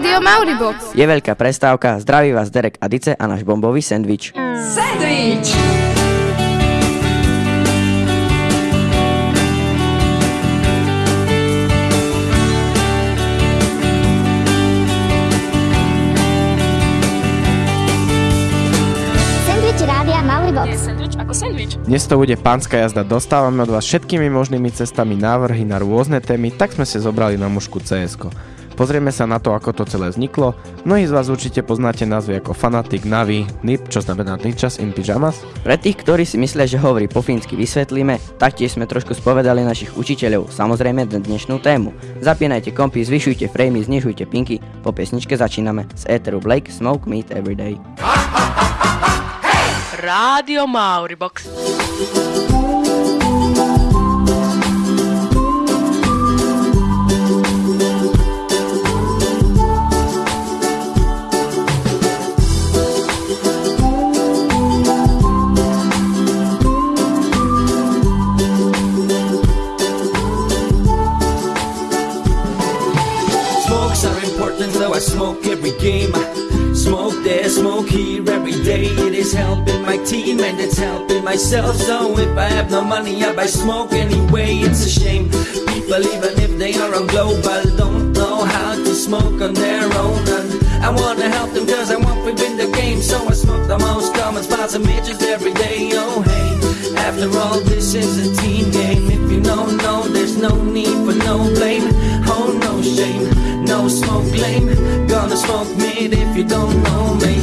Rádio Mauribox. Je veľká prestávka, zdraví vás Derek a Dice a náš bombový sendvič. Sandwich! Dnes to bude pánska jazda. Dostávame od vás všetkými možnými cestami návrhy na rôzne témy, tak sme si zobrali na mužku cs Pozrieme sa na to, ako to celé vzniklo. Mnohí z vás určite poznáte názvy ako Fanatic, Navi, NIP, čo znamená Ninjas in Pyjamas. Pre tých, ktorí si myslia, že hovorí po fínsky, vysvetlíme, taktiež sme trošku spovedali našich učiteľov, samozrejme na dnešnú tému. Zapínajte kompy, zvyšujte framey, znižujte pinky, po pesničke začíname z Etheru Blake Smoke Meat Everyday. Rádio Mauribox. Are important, so I smoke every game. Smoke there, smoke here every day. It is helping my team and it's helping myself. So if I have no money, I buy smoke anyway. It's a shame. People, even if they are on global, don't know how to smoke on their own. And I wanna help them cause I want to win the game. So I smoke the most common spots and bitches every day. Oh hey, after all, this is a team game. If you don't know, there's no need for no blame. Oh no shame, no smoke lame. Gonna smoke meat if you don't know me.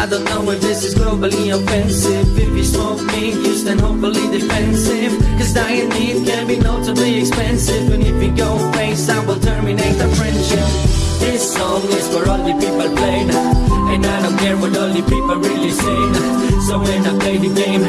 I don't know if this is globally offensive. If you smoke meat, you stand hopefully defensive. Cause dying meat can be notably expensive. And if you go face, I will terminate the friendship. This song is for all the people playing. And I don't care what all the people really saying. So when I play the game,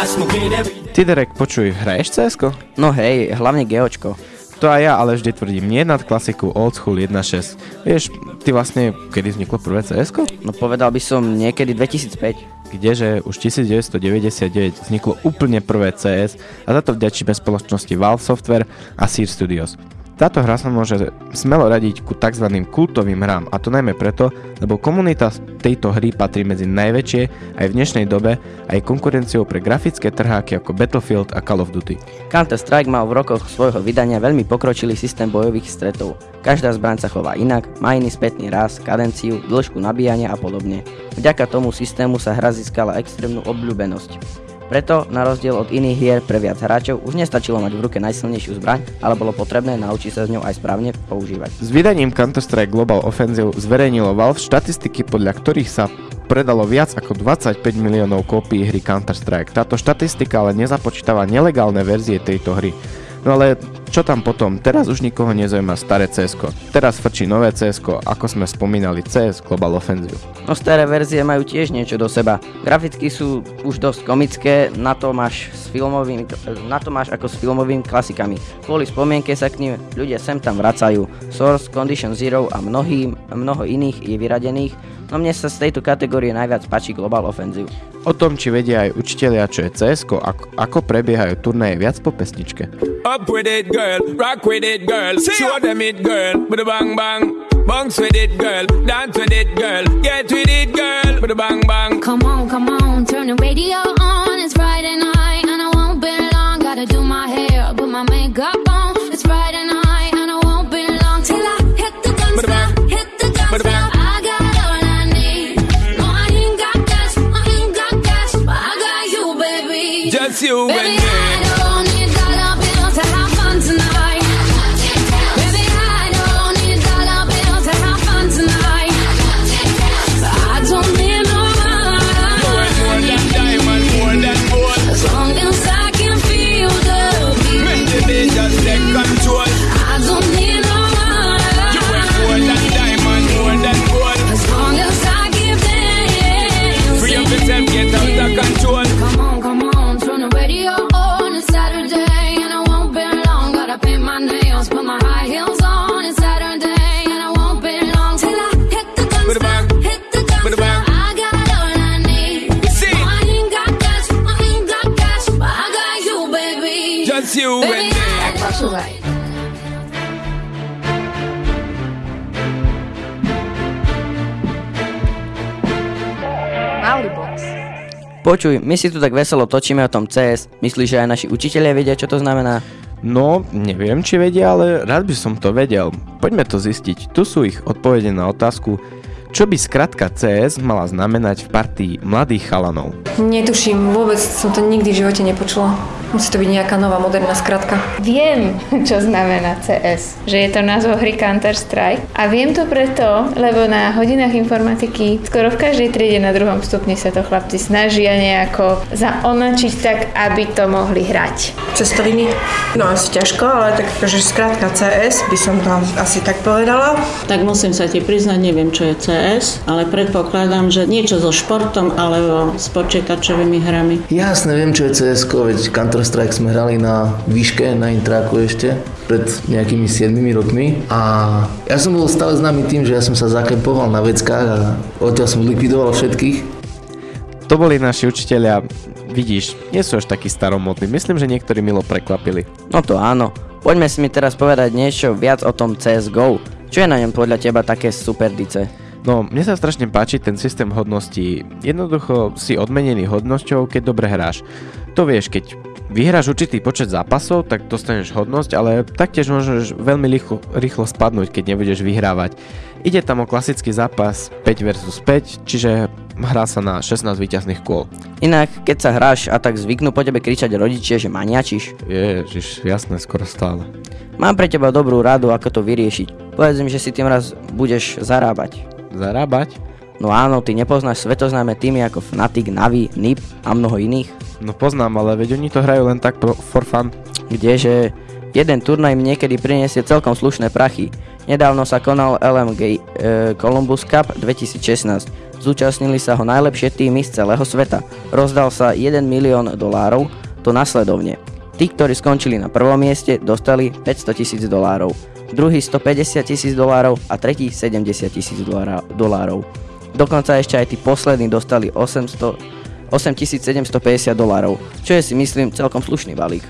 I smoke it every day. Ty Derek, počuj, hraješ cs No hej, hlavne geočko. To aj ja, ale vždy tvrdím, nie nad klasiku Old School 1.6. Vieš, ty vlastne, kedy vzniklo prvé cs No povedal by som niekedy 2005. kdeže už 1999 vzniklo úplne prvé CS a za to vďačíme spoločnosti Valve Software a Sear Studios. Táto hra sa môže smelo radiť ku tzv. kultovým hrám a to najmä preto, lebo komunita tejto hry patrí medzi najväčšie aj v dnešnej dobe a je konkurenciou pre grafické trháky ako Battlefield a Call of Duty. Counter-Strike mal v rokoch svojho vydania veľmi pokročilý systém bojových stretov. Každá zbraň sa chová inak, má iný spätný raz, kadenciu, dĺžku nabíjania a podobne. Vďaka tomu systému sa hra získala extrémnu obľúbenosť. Preto, na rozdiel od iných hier pre viac hráčov, už nestačilo mať v ruke najsilnejšiu zbraň, ale bolo potrebné naučiť sa s ňou aj správne používať. S vydaním Counter-Strike Global Offensive zverejnilo Valve štatistiky, podľa ktorých sa predalo viac ako 25 miliónov kópií hry Counter-Strike. Táto štatistika ale nezapočítava nelegálne verzie tejto hry. No ale čo tam potom? Teraz už nikoho nezaujíma staré cs Teraz frčí nové cs ako sme spomínali CS Global Offensive. No staré verzie majú tiež niečo do seba. Graficky sú už dosť komické, na to máš, s filmovým, na to máš ako s filmovými klasikami. Kvôli spomienke sa k nim ľudia sem tam vracajú. Source, Condition Zero a mnohým, mnoho iných je vyradených, no mne sa z tejto kategórie najviac páči Global Offensive. O tom, či vedia aj učitelia, čo je cs ako, ako prebiehajú turnaje viac po pesničke. Up with it, girl. Rock with it, girl. Show them it, girl. With bang bang. Bounce with it, girl. Dance with it, girl. Get with it, girl. With bang bang. Come on, come on, turn the radio on. You you and me. Počuj, my si tu tak veselo točíme o tom CS. Myslíš, že aj naši učitelia vedia, čo to znamená? No, neviem, či vedia, ale rád by som to vedel. Poďme to zistiť. Tu sú ich odpovede na otázku, čo by skratka CS mala znamenať v partii mladých chalanov? Netuším, vôbec som to nikdy v živote nepočula. Musí to byť nejaká nová moderná skratka. Viem, čo znamená CS, že je to názov hry Counter-Strike a viem to preto, lebo na hodinách informatiky skoro v každej triede na druhom stupni sa to chlapci snažia nejako zaonačiť tak, aby to mohli hrať. Cestoviny? No asi ťažko, ale tak akože skrátka CS by som tam asi tak povedala. Tak musím sa ti priznať, neviem, čo je CS, ale predpokladám, že niečo so športom alebo s počítačovými hrami. Jasne, viem, čo je CS, veď Counter-Strike sme hrali na výške, na intráku ešte pred nejakými 7 rokmi a ja som bol stále známy tým, že ja som sa zakempoval na veckách a odtiaľ som likvidoval všetkých. To boli naši učiteľia, vidíš, nie sú až takí staromodní, myslím, že niektorí milo prekvapili. No to áno. Poďme si mi teraz povedať niečo viac o tom CSGO. Čo je na ňom podľa teba také super dice? No, mne sa strašne páči ten systém hodností. Jednoducho si odmenený hodnosťou, keď dobre hráš. To vieš, keď vyhráš určitý počet zápasov, tak dostaneš hodnosť, ale taktiež môžeš veľmi rýchlo, rýchlo spadnúť, keď nebudeš vyhrávať. Ide tam o klasický zápas 5 versus 5, čiže hrá sa na 16 víťazných kôl. Inak, keď sa hráš a tak zvyknú po tebe kričať rodičia, že maniačiš. Ježiš, jasné, skoro stále. Mám pre teba dobrú radu, ako to vyriešiť. Povedz mi, že si tým raz budeš zarábať. Zarábať? No áno, ty nepoznáš svetoznáme týmy ako Fnatic, Navi, NIP a mnoho iných. No poznám, ale veď oni to hrajú len tak pro, for fun. Kdeže jeden turnaj mi niekedy priniesie celkom slušné prachy. Nedávno sa konal LMG e, Columbus Cup 2016. Zúčastnili sa ho najlepšie týmy z celého sveta. Rozdal sa 1 milión dolárov, to nasledovne. Tí, ktorí skončili na prvom mieste, dostali 500 tisíc dolárov, druhý 150 tisíc dolárov a tretí 70 tisíc dolárov. Dokonca ešte aj tí poslední dostali 800, 8750 dolárov, čo je si myslím celkom slušný balík.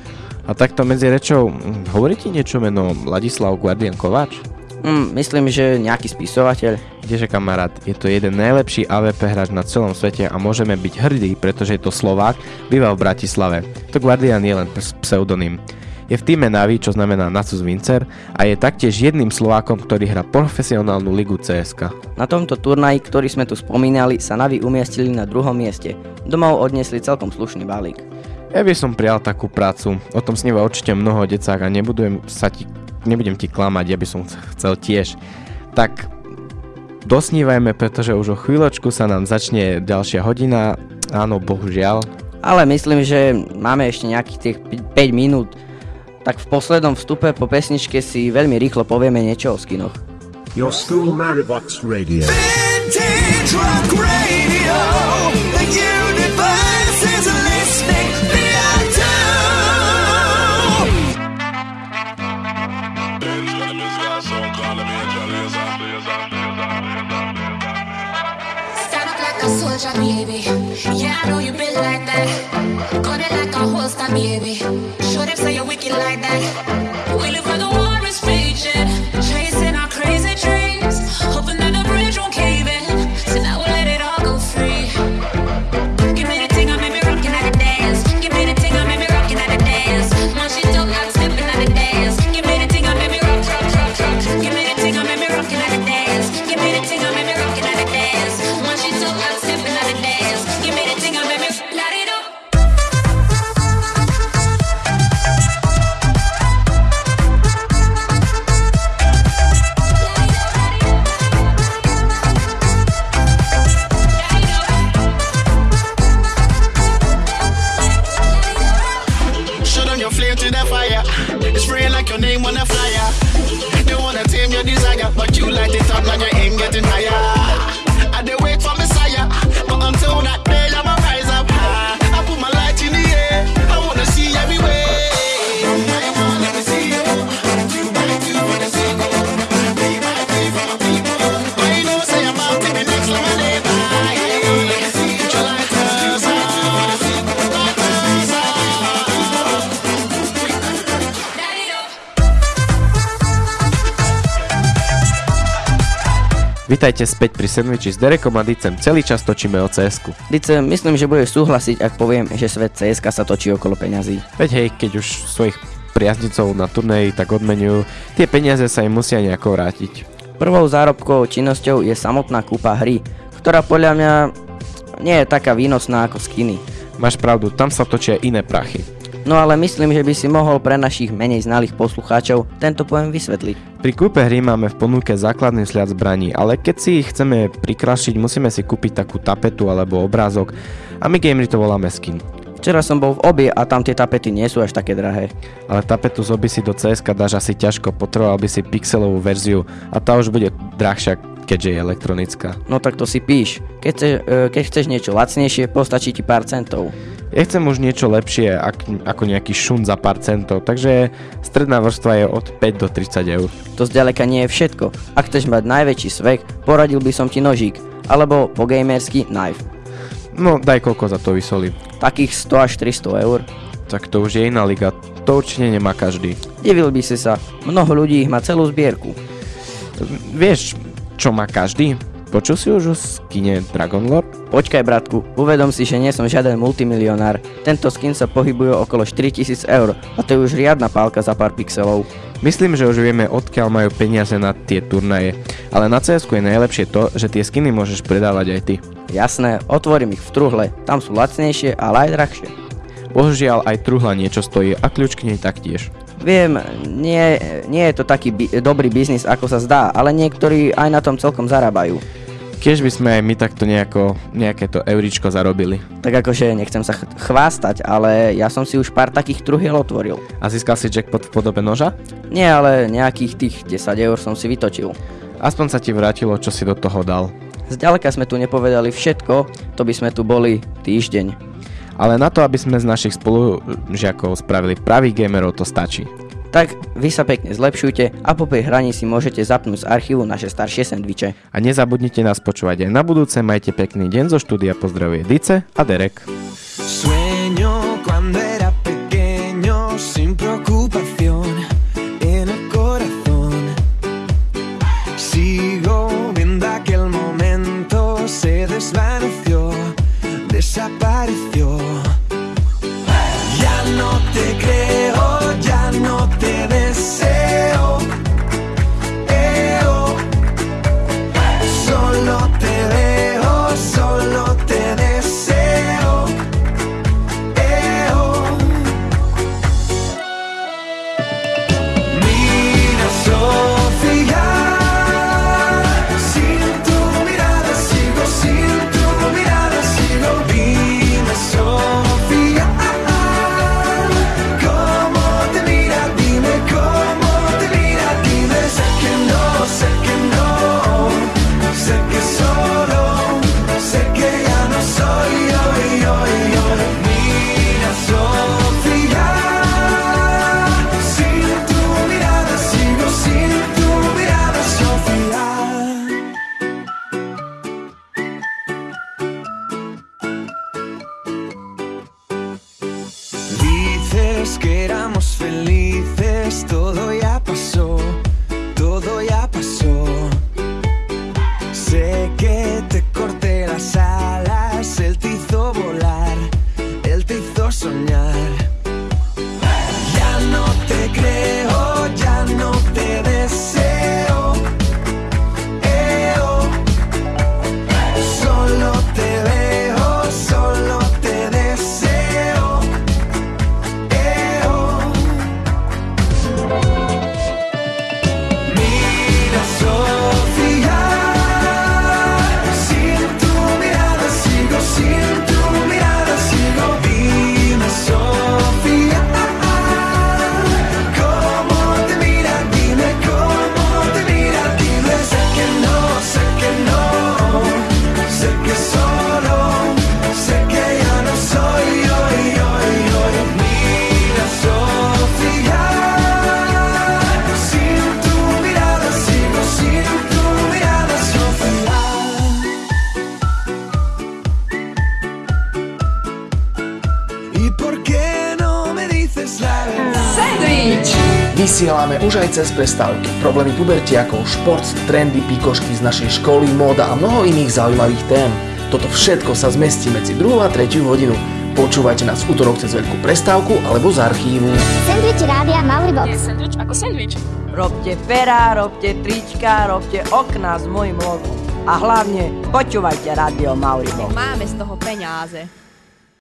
A takto medzi rečou, hm, hovorí ti niečo meno Ladislav Guardian Kováč? Mm, myslím, že nejaký spisovateľ. Kdeže kamarát, je to jeden najlepší AVP hráč na celom svete a môžeme byť hrdí, pretože je to Slovák, býva v Bratislave. To Guardian je len pseudonym. Je v týme Navi, čo znamená Nasus Vincer a je taktiež jedným Slovákom, ktorý hrá profesionálnu ligu CSK. Na tomto turnaji, ktorý sme tu spomínali, sa Navi umiestnili na druhom mieste. Domov odnesli celkom slušný balík. Ja by som prijal takú prácu, o tom sníva určite mnoho decák a nebudem, sa ti, nebudem ti klamať, ja by som chcel tiež. Tak dosnívajme, pretože už o chvíľočku sa nám začne ďalšia hodina, áno, bohužiaľ. Ale myslím, že máme ešte nejakých tých 5 minút, tak v poslednom vstupe po pesničke si veľmi rýchlo povieme niečo o skinoch. Your school Maribox Radio. Vintage rock radio. Like a soldier, baby. Yeah, I know you been like that. Got it like a holster, baby. Show them say you're wicked like that. We live Vítajte späť pri sandviči s Derekom a Dicem. Celý čas točíme o cs Dice, myslím, že budeš súhlasiť, ak poviem, že svet CSK sa točí okolo peňazí. Veď hej, keď už svojich priaznicov na turnej tak odmenujú, tie peniaze sa im musia nejako vrátiť. Prvou zárobkovou činnosťou je samotná kúpa hry, ktorá podľa mňa nie je taká výnosná ako skiny. Máš pravdu, tam sa točia iné prachy. No ale myslím, že by si mohol pre našich menej znalých poslucháčov tento pojem vysvetliť. Pri kúpe hry máme v ponuke základný sľad zbraní, ale keď si ich chceme prikrašiť, musíme si kúpiť takú tapetu alebo obrázok a my gamery to voláme skin. Včera som bol v obi a tam tie tapety nie sú až také drahé. Ale tapetu z oby si do CSK dáš asi ťažko, potreboval by si pixelovú verziu a tá už bude drahšia, keďže je elektronická. No tak to si píš. Keď, chce, e, keď chceš niečo lacnejšie, postačí ti pár centov. Ja chcem už niečo lepšie ak, ako nejaký šun za pár centov, takže stredná vrstva je od 5 do 30 eur. To zďaleka nie je všetko. Ak chceš mať najväčší svek, poradil by som ti nožík, alebo po gamersky knife. No, daj koľko za to vysoli. Takých 100 až 300 eur. Tak to už je iná liga, to určite nemá každý. Divil by si sa, mnoho ľudí ich má celú zbierku. Vieš, čo má každý? Počul si už o skine Dragon Lord? Počkaj bratku, uvedom si, že nie som žiaden multimilionár. Tento skin sa pohybuje okolo 4000 eur a to je už riadna pálka za pár pixelov. Myslím, že už vieme odkiaľ majú peniaze na tie turnaje, ale na cs je najlepšie to, že tie skiny môžeš predávať aj ty. Jasné, otvorím ich v truhle, tam sú lacnejšie, ale aj drahšie. Bohužiaľ aj truhla niečo stojí a kľúč k nej taktiež. Viem, nie, nie je to taký bi- dobrý biznis, ako sa zdá, ale niektorí aj na tom celkom zarábajú. Keď by sme aj my takto nejako, nejaké to euričko zarobili. Tak akože nechcem sa ch- chvástať, ale ja som si už pár takých truhiel otvoril. A získal si jackpot v podobe noža? Nie, ale nejakých tých 10 eur som si vytočil. Aspoň sa ti vrátilo, čo si do toho dal. Zďaleka sme tu nepovedali všetko, to by sme tu boli týždeň. Ale na to, aby sme z našich spolužiakov spravili pravých gamerov, to stačí. Tak vy sa pekne zlepšujte a po hraní si môžete zapnúť z archívu naše staršie sendviče. A nezabudnite nás počúvať aj na budúce, majte pekný deň zo štúdia, pozdravuje Dice a Derek. Sueño cuando era ¿Por qué no me dices la verdad? Sandwich! Vysielame už aj cez prestávky. Problémy pubertiakov, šport, trendy, pikošky z našej školy, móda a mnoho iných zaujímavých tém. Toto všetko sa zmestí medzi 2 a 3 hodinu. Počúvajte nás v útorok cez veľkú prestávku alebo z archívu. Sandwich Rádia Mauribox. Je sandwich ako sandwich. Robte pera, robte trička, robte okna s mojim logom. A hlavne počúvajte Rádio Mauribox. Máme z toho peniaze.